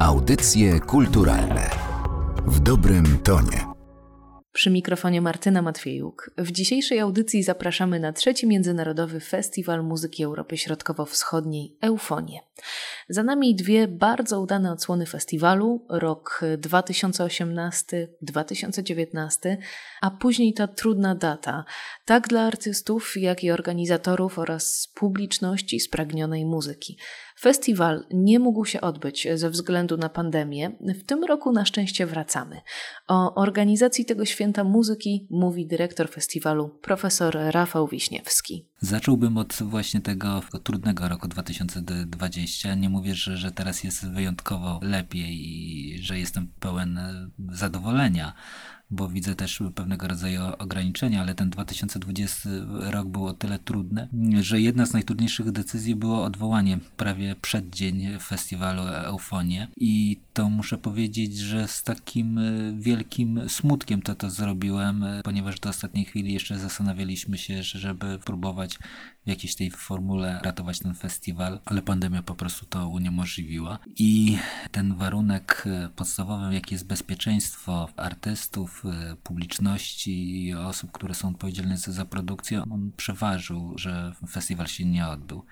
Audycje kulturalne w dobrym tonie. Przy mikrofonie Martyna Matwiejuk. W dzisiejszej audycji zapraszamy na trzeci Międzynarodowy Festiwal Muzyki Europy Środkowo-Wschodniej Eufonie. Za nami dwie bardzo udane odsłony festiwalu, rok 2018-2019, a później ta trudna data, tak dla artystów, jak i organizatorów oraz publiczności spragnionej muzyki. Festiwal nie mógł się odbyć ze względu na pandemię. W tym roku na szczęście wracamy. O organizacji tego święta muzyki mówi dyrektor festiwalu profesor Rafał Wiśniewski. Zacząłbym od właśnie tego trudnego roku 2020. Nie mówię, że, że teraz jest wyjątkowo lepiej i że jestem pełen zadowolenia bo widzę też pewnego rodzaju ograniczenia, ale ten 2020 rok był o tyle trudny, że jedna z najtrudniejszych decyzji było odwołanie prawie przed dzień festiwalu Eufonie i to muszę powiedzieć, że z takim wielkim smutkiem to to zrobiłem, ponieważ do ostatniej chwili jeszcze zastanawialiśmy się, żeby próbować zatrzymać. W jakiejś tej formule ratować ten festiwal, ale pandemia po prostu to uniemożliwiła. I ten warunek podstawowy, jaki jest bezpieczeństwo artystów, publiczności i osób, które są odpowiedzialne za produkcję, on przeważył, że festiwal się nie odbył.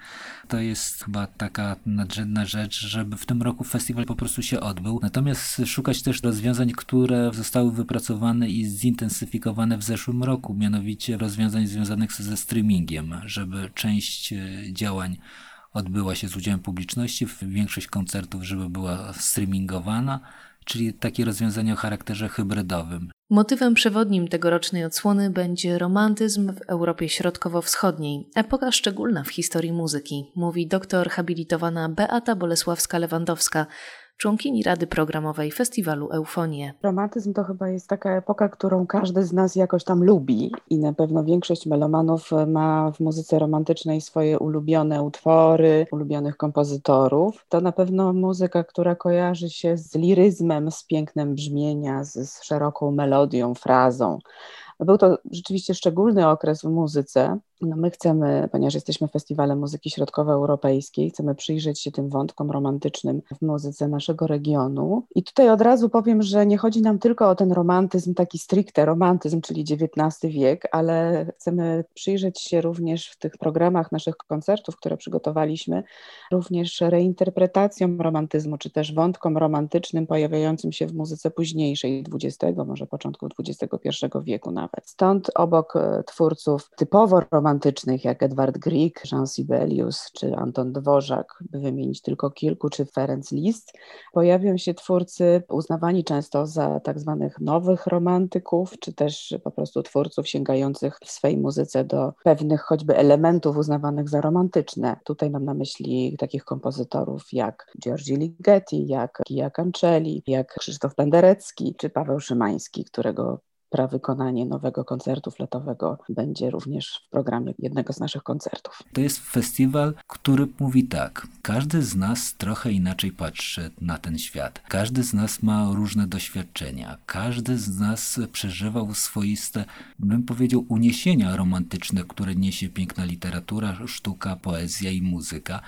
To jest chyba taka nadrzędna rzecz, żeby w tym roku festiwal po prostu się odbył. Natomiast szukać też rozwiązań, które zostały wypracowane i zintensyfikowane w zeszłym roku, mianowicie rozwiązań związanych ze streamingiem, żeby część e, działań odbyła się z udziałem publiczności, większość koncertów, żeby była streamingowana, czyli takie rozwiązanie o charakterze hybrydowym. Motywem przewodnim tegorocznej odsłony będzie romantyzm w Europie Środkowo-Wschodniej, epoka szczególna w historii muzyki, mówi doktor habilitowana Beata Bolesławska-Lewandowska, członkini Rady Programowej Festiwalu Eufonie. Romantyzm to chyba jest taka epoka, którą każdy z nas jakoś tam lubi i na pewno większość melomanów ma w muzyce romantycznej swoje ulubione utwory, ulubionych kompozytorów. To na pewno muzyka, która kojarzy się z liryzmem, z pięknem brzmienia, z, z szeroką melodią, frazą. Był to rzeczywiście szczególny okres w muzyce, no my chcemy, ponieważ jesteśmy Festiwalem Muzyki Środkowoeuropejskiej, chcemy przyjrzeć się tym wątkom romantycznym w muzyce naszego regionu. I tutaj od razu powiem, że nie chodzi nam tylko o ten romantyzm, taki stricte romantyzm, czyli XIX wiek, ale chcemy przyjrzeć się również w tych programach naszych koncertów, które przygotowaliśmy, również reinterpretacjom romantyzmu, czy też wątkom romantycznym pojawiającym się w muzyce późniejszej, XX, może początku XXI wieku nawet. Stąd obok e, twórców typowo romantycznych, romantycznych jak Edward Grieg, Jean Sibelius czy Anton Dvorak, by wymienić tylko kilku, czy Ferenc Liszt, pojawią się twórcy uznawani często za tak zwanych nowych romantyków, czy też po prostu twórców sięgających w swej muzyce do pewnych choćby elementów uznawanych za romantyczne. Tutaj mam na myśli takich kompozytorów jak Giorgi Ligeti, jak Gia Cancelli, jak Krzysztof Penderecki, czy Paweł Szymański, którego wykonanie nowego koncertu fletowego będzie również w programie jednego z naszych koncertów. To jest festiwal, który mówi tak: każdy z nas trochę inaczej patrzy na ten świat. Każdy z nas ma różne doświadczenia. Każdy z nas przeżywał swoiste, bym powiedział, uniesienia romantyczne, które niesie piękna literatura, sztuka, poezja i muzyka.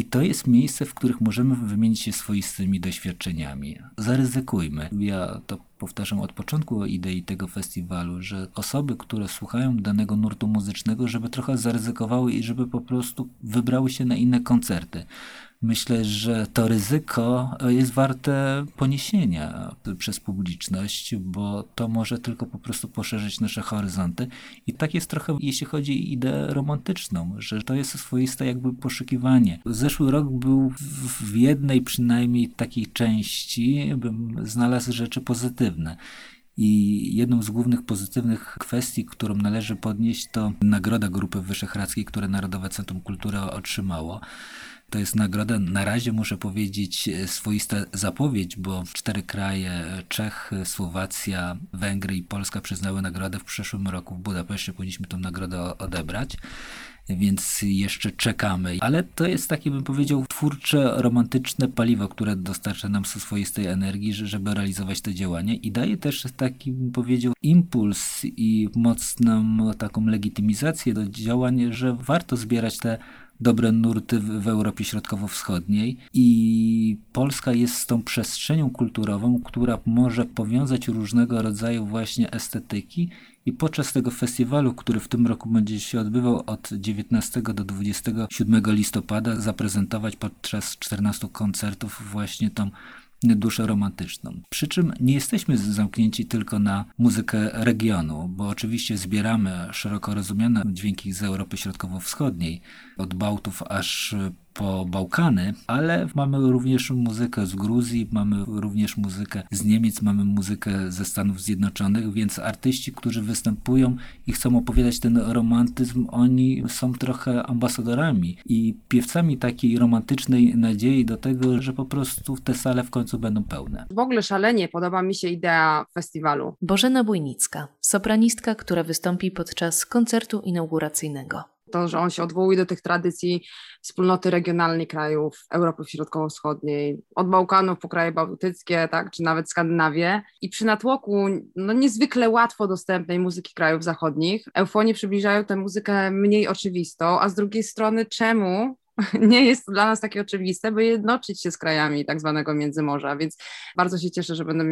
I to jest miejsce, w których możemy wymienić się swoistymi doświadczeniami. Zaryzykujmy. Ja to powtarzam od początku idei tego festiwalu, że osoby, które słuchają danego nurtu muzycznego, żeby trochę zaryzykowały i żeby po prostu wybrały się na inne koncerty myślę, że to ryzyko jest warte poniesienia przez publiczność, bo to może tylko po prostu poszerzyć nasze horyzonty. I tak jest trochę, jeśli chodzi o ideę romantyczną, że to jest swoiste jakby poszukiwanie. Zeszły rok był w jednej przynajmniej takiej części, bym znalazł rzeczy pozytywne. I jedną z głównych pozytywnych kwestii, którą należy podnieść, to nagroda Grupy Wyszehradzkiej, które Narodowe Centrum Kultury otrzymało. To jest nagroda, na razie muszę powiedzieć, e, swoista zapowiedź, bo cztery kraje, Czech, Słowacja, Węgry i Polska przyznały nagrodę w przyszłym roku w Budapeszcie. Powinniśmy tę nagrodę odebrać więc jeszcze czekamy. Ale to jest takie, bym powiedział, twórcze, romantyczne paliwo, które dostarcza nam swoistej energii, żeby realizować te działania i daje też taki, bym powiedział, impuls i mocną taką legitymizację do działań, że warto zbierać te dobre nurty w, w Europie Środkowo-Wschodniej i Polska jest tą przestrzenią kulturową, która może powiązać różnego rodzaju właśnie estetyki i podczas tego festiwalu, który w tym roku będzie się odbywał od 19 do 27 listopada, zaprezentować podczas 14 koncertów właśnie tą duszę romantyczną. Przy czym nie jesteśmy zamknięci tylko na muzykę regionu, bo oczywiście zbieramy szeroko rozumiane dźwięki z Europy Środkowo-Wschodniej, od Bałtów aż po Bałkany, ale mamy również muzykę z Gruzji, mamy również muzykę z Niemiec, mamy muzykę ze Stanów Zjednoczonych, więc artyści, którzy występują i chcą opowiadać ten romantyzm, oni są trochę ambasadorami i piewcami takiej romantycznej nadziei do tego, że po prostu te sale w końcu będą pełne. W ogóle szalenie podoba mi się idea festiwalu. Bożena Bujnicka, sopranistka, która wystąpi podczas koncertu inauguracyjnego to, że on się odwołuje do tych tradycji wspólnoty regionalnej krajów Europy Środkowo-Wschodniej, od Bałkanów po kraje bałtyckie, tak, czy nawet Skandynawię. I przy natłoku no, niezwykle łatwo dostępnej muzyki krajów zachodnich, eufonie przybliżają tę muzykę mniej oczywistą, a z drugiej strony czemu nie jest to dla nas takie oczywiste, by jednoczyć się z krajami tak zwanego Międzymorza, więc bardzo się cieszę, że będę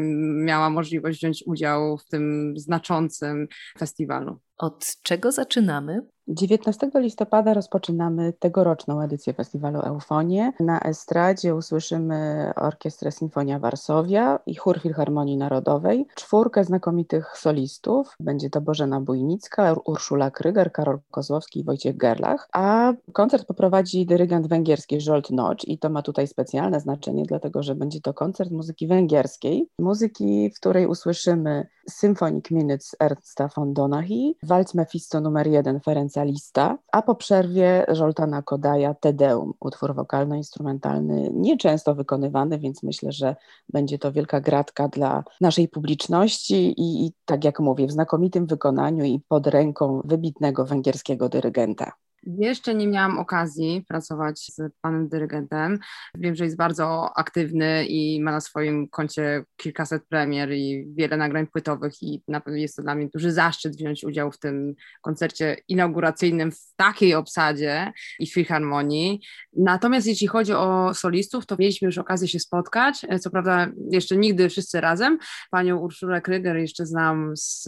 miała możliwość wziąć udział w tym znaczącym festiwalu. Od czego zaczynamy? 19 listopada rozpoczynamy tegoroczną edycję festiwalu Eufonie. Na estradzie usłyszymy Orkiestrę Sinfonia Warszawia i Chór Filharmonii Narodowej, czwórkę znakomitych solistów. Będzie to Bożena Bujnicka, Urszula Kryger, Karol Kozłowski i Wojciech Gerlach, a koncert poprowadzi dyrygent węgierski Zsolt Nocz i to ma tutaj specjalne znaczenie, dlatego że będzie to koncert muzyki węgierskiej, muzyki, w której usłyszymy Symphonic Minutes Ernsta von Donahy, walc Mephisto numer 1 Ferenca Lista, a po przerwie Żoltana Kodaja Tedeum, utwór wokalno-instrumentalny, nieczęsto wykonywany, więc myślę, że będzie to wielka gratka dla naszej publiczności i, i tak jak mówię, w znakomitym wykonaniu i pod ręką wybitnego węgierskiego dyrygenta. Jeszcze nie miałam okazji pracować z panem dyrygentem. Wiem, że jest bardzo aktywny i ma na swoim koncie kilkaset premier i wiele nagrań płytowych i na pewno jest to dla mnie duży zaszczyt wziąć udział w tym koncercie inauguracyjnym w takiej obsadzie i filharmonii. Natomiast jeśli chodzi o solistów, to mieliśmy już okazję się spotkać. Co prawda jeszcze nigdy wszyscy razem. Panią Urszulę Kryger jeszcze znam z,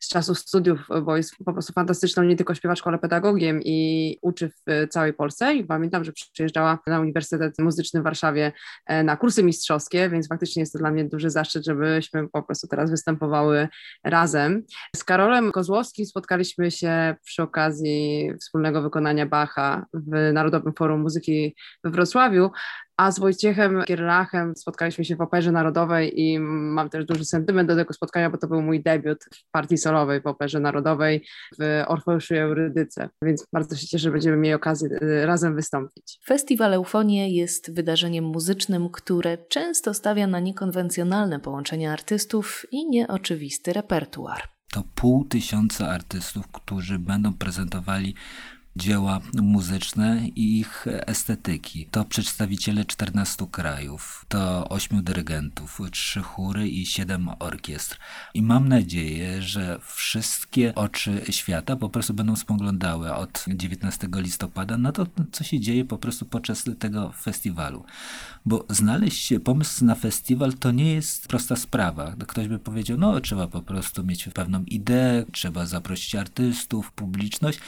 z czasów studiów, bo jest po prostu fantastyczną nie tylko śpiewaczką, ale pedagogiem i uczy w całej Polsce i pamiętam, że przyjeżdżała na Uniwersytet Muzyczny w Warszawie e, na kursy mistrzowskie, więc faktycznie jest to dla mnie duży zaszczyt, żebyśmy po prostu teraz występowały razem. Z Karolem Kozłowskim spotkaliśmy się przy okazji wspólnego wykonania Bacha w Narodowym Forum Muzyki we Wrocławiu, a z Wojciechem Gierlachem spotkaliśmy się w Operze Narodowej i mam też duży sentyment do tego spotkania, bo to był mój debiut w partii solowej w Operze Narodowej w Orfeuszu i Eurydyce, więc bardzo się cieszę, że będziemy mieli okazję y, razem wystąpić. Festiwal Eufonie jest wydarzeniem muzycznym, które często stawia na niekonwencjonalne połączenia artystów i nieoczywisty repertuar. To pół tysiąca artystów, którzy będą prezentowali dzieła muzyczne i ich estetyki. To przedstawiciele 14 krajów, to 8 dyrygentów, 3 chóry i 7 orkiestr. I mam nadzieję, że wszystkie oczy świata po prostu będą spoglądały od 19 listopada na to, co się dzieje po prostu podczas tego festiwalu. Bo znaleźć pomysł na festiwal to nie jest prosta sprawa. Ktoś by powiedział, no trzeba po prostu mieć pewną ideę, trzeba zaprosić artystów, publiczność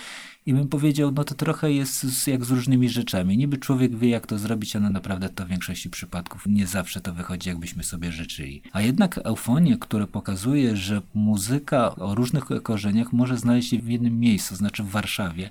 i bym powiedział, no to trochę jest jak z różnymi rzeczami. Niby człowiek wie, jak to zrobić, ale naprawdę to w większości przypadków nie zawsze to wychodzi, jakbyśmy sobie życzyli. A jednak eufonia, która pokazuje, że muzyka o różnych korzeniach może znaleźć się w jednym miejscu, znaczy w Warszawie,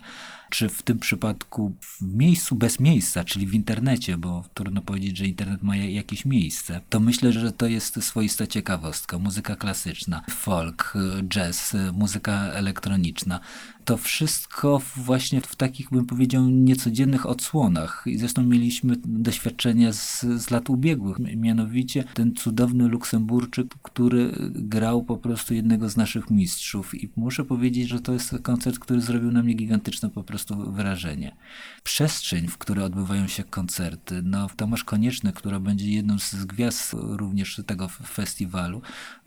czy w tym przypadku w miejscu bez miejsca, czyli w internecie, bo trudno powiedzieć, że internet ma jakieś miejsce, to myślę, że to jest swoista ciekawostka. Muzyka klasyczna, folk, jazz, muzyka elektroniczna. To wszystko właśnie w takich, bym powiedział, niecodziennych odsłonach. I zresztą mieliśmy doświadczenia z, z lat ubiegłych. Mianowicie ten cudowny Luksemburczyk, który grał po prostu jednego z naszych mistrzów. I muszę powiedzieć, że to jest koncert, który zrobił na mnie gigantyczne po prostu prostu wrażenie. Przestrzeń, w której odbywają się koncerty, no Tomasz Konieczny, która będzie jedną z gwiazd również tego festiwalu,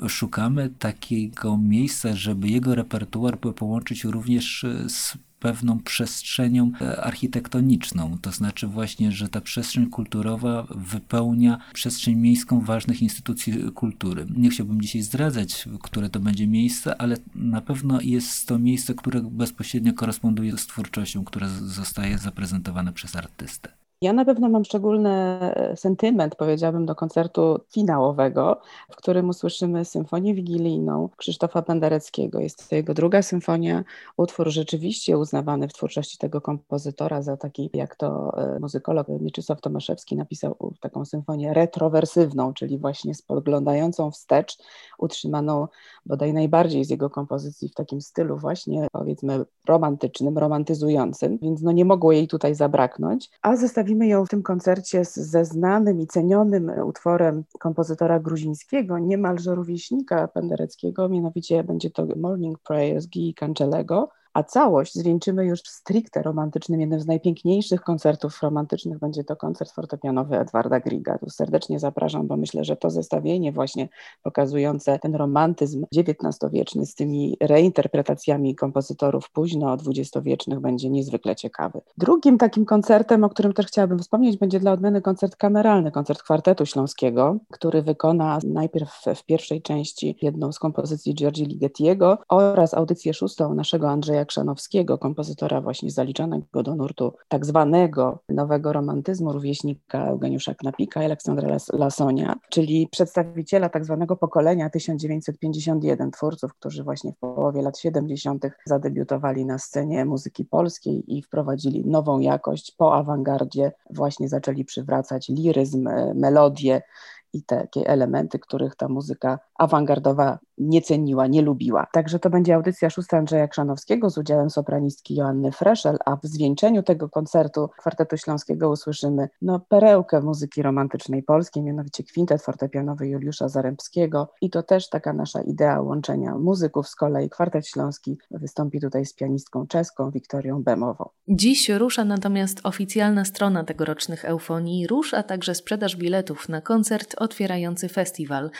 szukamy takiego miejsca, żeby jego repertuar połączyć również z pewną przestrzenią e, architektoniczną. To znaczy właśnie, że ta przestrzeń kulturowa wypełnia przestrzeń miejską ważnych instytucji kultury. Nie chciałbym dzisiaj zdradzać, które to będzie miejsce, ale na pewno jest to miejsce, które bezpośrednio koresponduje z twórczością, która zostaje zaprezentowana przez artystę. Ja na pewno mam szczególny e, sentyment, powiedziałabym, do koncertu finałowego, w którym usłyszymy symfonię wigilijną Krzysztofa Pendereckiego. Jest to jego druga symfonia, utwór rzeczywiście uznawany w twórczości tego kompozytora za taki, jak to e, muzykolog Mieczysław Tomaszewski napisał, taką symfonię retrowersywną, czyli właśnie spoglądającą wstecz, utrzymaną bodaj najbardziej z jego kompozycji w takim stylu właśnie powiedzmy romantycznym, romantyzującym, więc no nie mogło jej tutaj zabraknąć. A zestawimy ją w tym koncercie z, ze znanym i cenionym utworem kompozytora gruzińskiego, niemalże rówieśnika Pendereckiego, mianowicie będzie to Morning Prayers Guy Cancelego, a całość zwieńczymy już stricte romantycznym. Jednym z najpiękniejszych koncertów romantycznych będzie to koncert fortepianowy Edwarda Griga. Tu serdecznie zapraszam, bo myślę, że to zestawienie właśnie pokazujące ten romantyzm XIX-wieczny z tymi reinterpretacjami kompozytorów późno XX-wiecznych będzie niezwykle ciekawy. Drugim takim koncertem, o którym też chciałabym wspomnieć, będzie dla odmiany koncert kameralny, koncert kwartetu śląskiego, który wykona najpierw w pierwszej części jedną z kompozycji Giorgi Ligetiego oraz audycję szóstą naszego Andrzeja Krzanowskiego, kompozytora właśnie zaliczanego do nurtu tak zwanego nowego romantyzmu, rówieśnika Eugeniusza Knapika i Aleksandra Lasonia, czyli przedstawiciela tak zwanego pokolenia 1951 twórców, którzy właśnie w połowie lat 70. zadebiutowali na scenie muzyki polskiej i wprowadzili nową jakość po awangardzie, właśnie zaczęli przywracać liryzm, melodię i takie elementy, których ta muzyka awangardowa nie ceniła, nie lubiła. Także to będzie audycja szósta Andrzeja Krzanowskiego z udziałem sopranistki Joanny Freszel, a w zwieńczeniu tego koncertu Kwartetu Śląskiego usłyszymy no, perełkę muzyki romantycznej polskiej, mianowicie kwintet fortepianowy Juliusza Zarębskiego i to też taka nasza idea łączenia muzyków z kolei. Kwartet Śląski wystąpi tutaj z pianistką czeską Wiktorią Bemową. Dziś rusza natomiast oficjalna strona tegorocznych eufonii, rusza także sprzedaż biletów na koncert otwierający festiwal.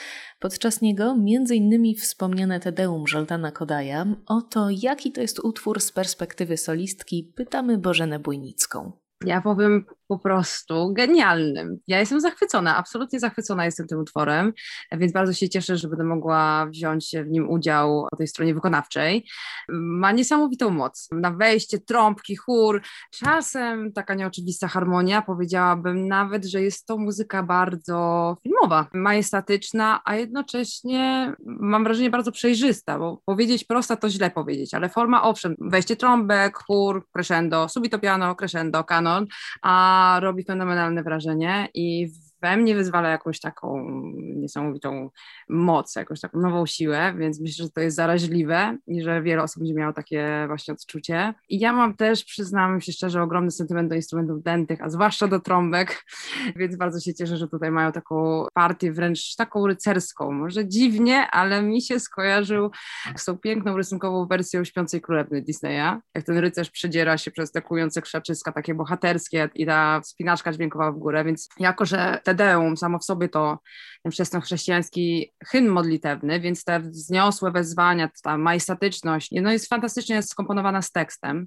Podczas niego między innymi wspomniane Tedeum Żoltana Kodaja. O to, jaki to jest utwór z perspektywy solistki, pytamy Bożenę Bójnicką. Ja powiem po prostu genialnym. Ja jestem zachwycona, absolutnie zachwycona jestem tym utworem, więc bardzo się cieszę, że będę mogła wziąć w nim udział po tej stronie wykonawczej. Ma niesamowitą moc. Na wejście, trąbki, chór, czasem taka nieoczywista harmonia. Powiedziałabym nawet, że jest to muzyka bardzo filmowa, majestatyczna, a jednocześnie mam wrażenie bardzo przejrzysta, bo powiedzieć prosta to źle powiedzieć, ale forma owszem, wejście trąbek, chór, crescendo, subito piano, crescendo, kanon, a robi fenomenalne wrażenie i we mnie wyzwala jakąś taką niesamowitą moc, jakąś taką nową siłę, więc myślę, że to jest zaraźliwe i że wiele osób będzie miało takie właśnie odczucie. I ja mam też, przyznam się szczerze, ogromny sentyment do instrumentów dętych, a zwłaszcza do trąbek, więc bardzo się cieszę, że tutaj mają taką partię wręcz taką rycerską. Może dziwnie, ale mi się skojarzył z tą piękną rysunkową wersją Śpiącej Królewny Disneya, jak ten rycerz przedziera się przez te kujące krzaczyska, takie bohaterskie i ta wspinaczka dźwiękowa w górę, więc jako, że te Tedeum samo w sobie to ten wczesnochrześcijański hymn modlitewny, więc te wzniosłe wezwania, ta majestatyczność, no jest fantastycznie skomponowana z tekstem.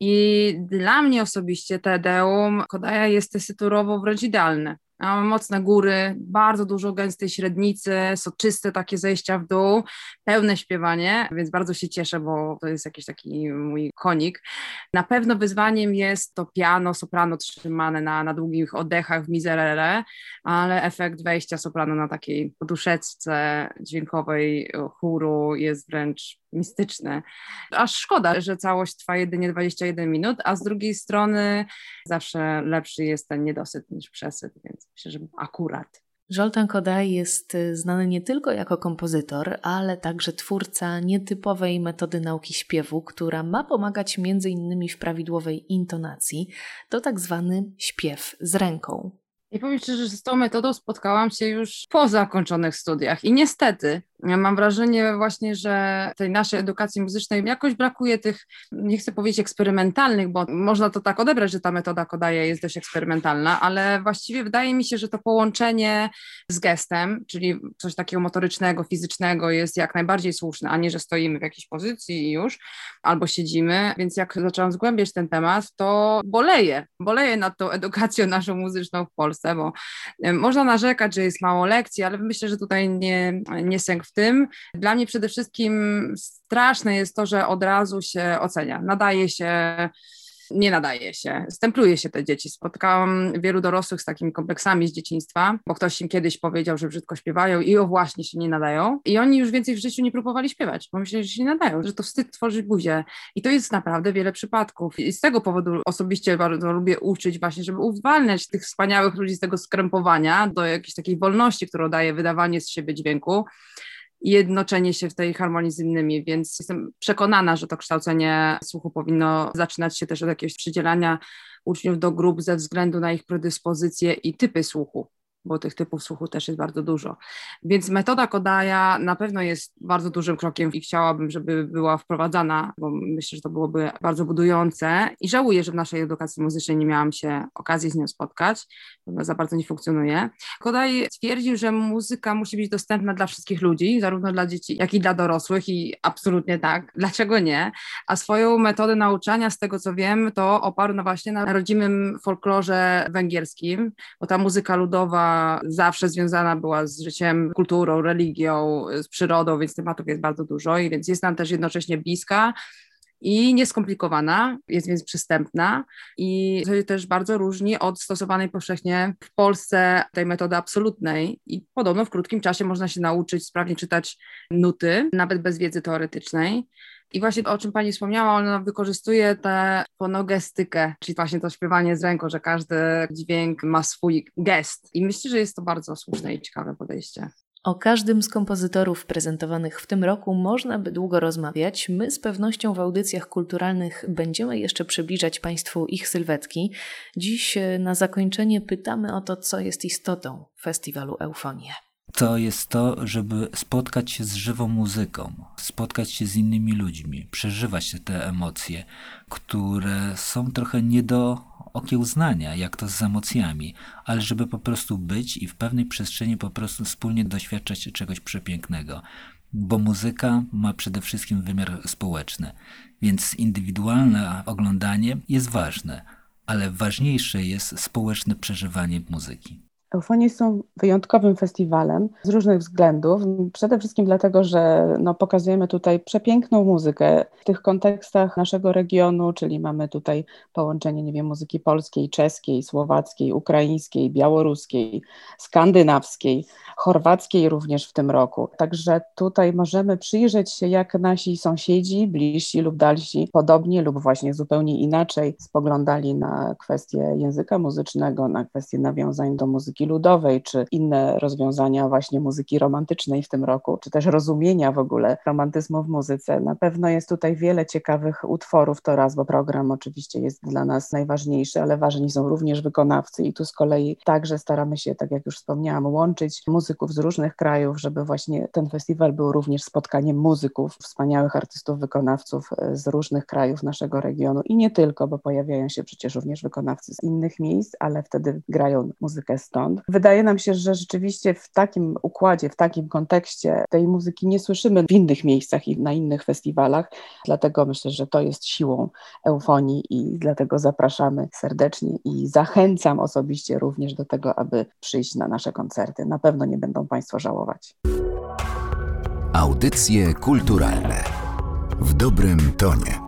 I dla mnie osobiście Tedeum Kodaja jest tesyturowo wręcz idealne. Mocne góry, bardzo dużo gęstej średnicy, soczyste takie zejścia w dół, pełne śpiewanie, więc bardzo się cieszę, bo to jest jakiś taki mój konik. Na pewno wyzwaniem jest to piano, soprano trzymane na, na długich oddechach w miserere, ale efekt wejścia soprano na takiej poduszeczce dźwiękowej chóru jest wręcz mistyczne. Aż szkoda, że całość trwa jedynie 21 minut, a z drugiej strony zawsze lepszy jest ten niedosyt niż przesyt, więc myślę, że akurat. Zoltan Kodaj jest y, znany nie tylko jako kompozytor, ale także twórca nietypowej metody nauki śpiewu, która ma pomagać m.in. w prawidłowej intonacji. To tak zwany śpiew z ręką. I powiem szczerze, że z tą metodą spotkałam się już po zakończonych studiach. I niestety Mam wrażenie właśnie, że tej naszej edukacji muzycznej jakoś brakuje tych, nie chcę powiedzieć eksperymentalnych, bo można to tak odebrać, że ta metoda Kodaje jest dość eksperymentalna, ale właściwie wydaje mi się, że to połączenie z gestem, czyli coś takiego motorycznego, fizycznego jest jak najbardziej słuszne, a nie, że stoimy w jakiejś pozycji i już, albo siedzimy, więc jak zaczęłam zgłębiać ten temat, to boleję, boleję nad tą edukacją naszą muzyczną w Polsce, bo można narzekać, że jest mało lekcji, ale myślę, że tutaj nie, nie sęk w tym. Dla mnie przede wszystkim straszne jest to, że od razu się ocenia. Nadaje się nie nadaje się, stempluje się te dzieci. Spotkałam wielu dorosłych z takimi kompleksami z dzieciństwa, bo ktoś im kiedyś powiedział, że brzydko śpiewają i o właśnie się nie nadają. I oni już więcej w życiu nie próbowali śpiewać, bo myśleli, że się nie nadają, że to wstyd tworzyć buzię. I to jest naprawdę wiele przypadków. I z tego powodu osobiście bardzo lubię uczyć właśnie, żeby uwalniać tych wspaniałych ludzi z tego skrępowania do jakiejś takiej wolności, którą daje wydawanie z siebie dźwięku i jednoczenie się w tej harmonii z innymi, więc jestem przekonana, że to kształcenie słuchu powinno zaczynać się też od jakiegoś przydzielania uczniów do grup ze względu na ich predyspozycje i typy słuchu bo tych typów słuchu też jest bardzo dużo. Więc metoda Kodaja na pewno jest bardzo dużym krokiem i chciałabym, żeby była wprowadzana, bo myślę, że to byłoby bardzo budujące i żałuję, że w naszej edukacji muzycznej nie miałam się okazji z nią spotkać, bo za bardzo nie funkcjonuje. Kodaj stwierdził, że muzyka musi być dostępna dla wszystkich ludzi, zarówno dla dzieci, jak i dla dorosłych i absolutnie tak. Dlaczego nie? A swoją metodę nauczania, z tego co wiem, to oparł właśnie na rodzimym folklorze węgierskim, bo ta muzyka ludowa zawsze związana była z życiem, kulturą, religią, z przyrodą, więc tematów jest bardzo dużo i więc jest nam też jednocześnie bliska i nieskomplikowana, jest więc przystępna i to się też bardzo różni od stosowanej powszechnie w Polsce tej metody absolutnej i podobno w krótkim czasie można się nauczyć sprawnie czytać nuty, nawet bez wiedzy teoretycznej. I właśnie o czym Pani wspomniała, ona wykorzystuje tę fonogestykę, czyli właśnie to śpiewanie z ręką, że każdy dźwięk ma swój gest. I myślę, że jest to bardzo słuszne i ciekawe podejście. O każdym z kompozytorów prezentowanych w tym roku można by długo rozmawiać. My z pewnością w audycjach kulturalnych będziemy jeszcze przybliżać Państwu ich sylwetki. Dziś e, na zakończenie pytamy o to, co jest istotą festiwalu Eufonie to jest to, żeby spotkać się z żywą muzyką, spotkać się z innymi ludźmi, przeżywać te emocje, które są trochę nie do okiełznania, jak to z emocjami, ale żeby po prostu być i w pewnej przestrzeni po prostu wspólnie doświadczać czegoś przepięknego. Bo muzyka ma przede wszystkim wymiar społeczny, więc indywidualne oglądanie jest ważne, ale ważniejsze jest społeczne przeżywanie muzyki. Eufonie są wyjątkowym festiwalem z różnych względów. Przede wszystkim dlatego, że no, pokazujemy tutaj przepiękną muzykę w tych kontekstach naszego regionu, czyli mamy tutaj połączenie, nie wiem, muzyki polskiej, czeskiej, słowackiej, ukraińskiej, białoruskiej, skandynawskiej, chorwackiej również w tym roku. Także tutaj możemy przyjrzeć się, jak nasi sąsiedzi, bliżsi lub dalsi, podobnie lub właśnie zupełnie inaczej spoglądali na kwestie języka muzycznego, na kwestie nawiązań do muzyki ludowej, czy inne rozwiązania właśnie muzyki romantycznej w tym roku, czy też rozumienia w ogóle romantyzmu w muzyce. Na pewno jest tutaj wiele ciekawych utworów, to raz, bo program oczywiście jest dla nas najważniejszy, ale ważni są również wykonawcy i tu z kolei także staramy się, tak jak już wspomniałam, łączyć muzyków z różnych krajów, żeby właśnie ten festiwal był również spotkaniem muzyków, wspaniałych artystów, wykonawców e, z różnych krajów naszego regionu. I nie tylko, bo pojawiają się przecież również wykonawcy z innych miejsc, ale wtedy grają muzykę stąd. Wydaje nam się, że rzeczywiście w takim układzie, w takim kontekście tej muzyki nie słyszymy w innych miejscach i na innych festiwalach, dlatego myślę, że to jest siłą eufonii i dlatego zapraszamy serdecznie i zachęcam osobiście również do tego, aby przyjść na nasze koncerty. Na pewno nie będą Państwo żałować. Audycje kulturalne w dobrym tonie.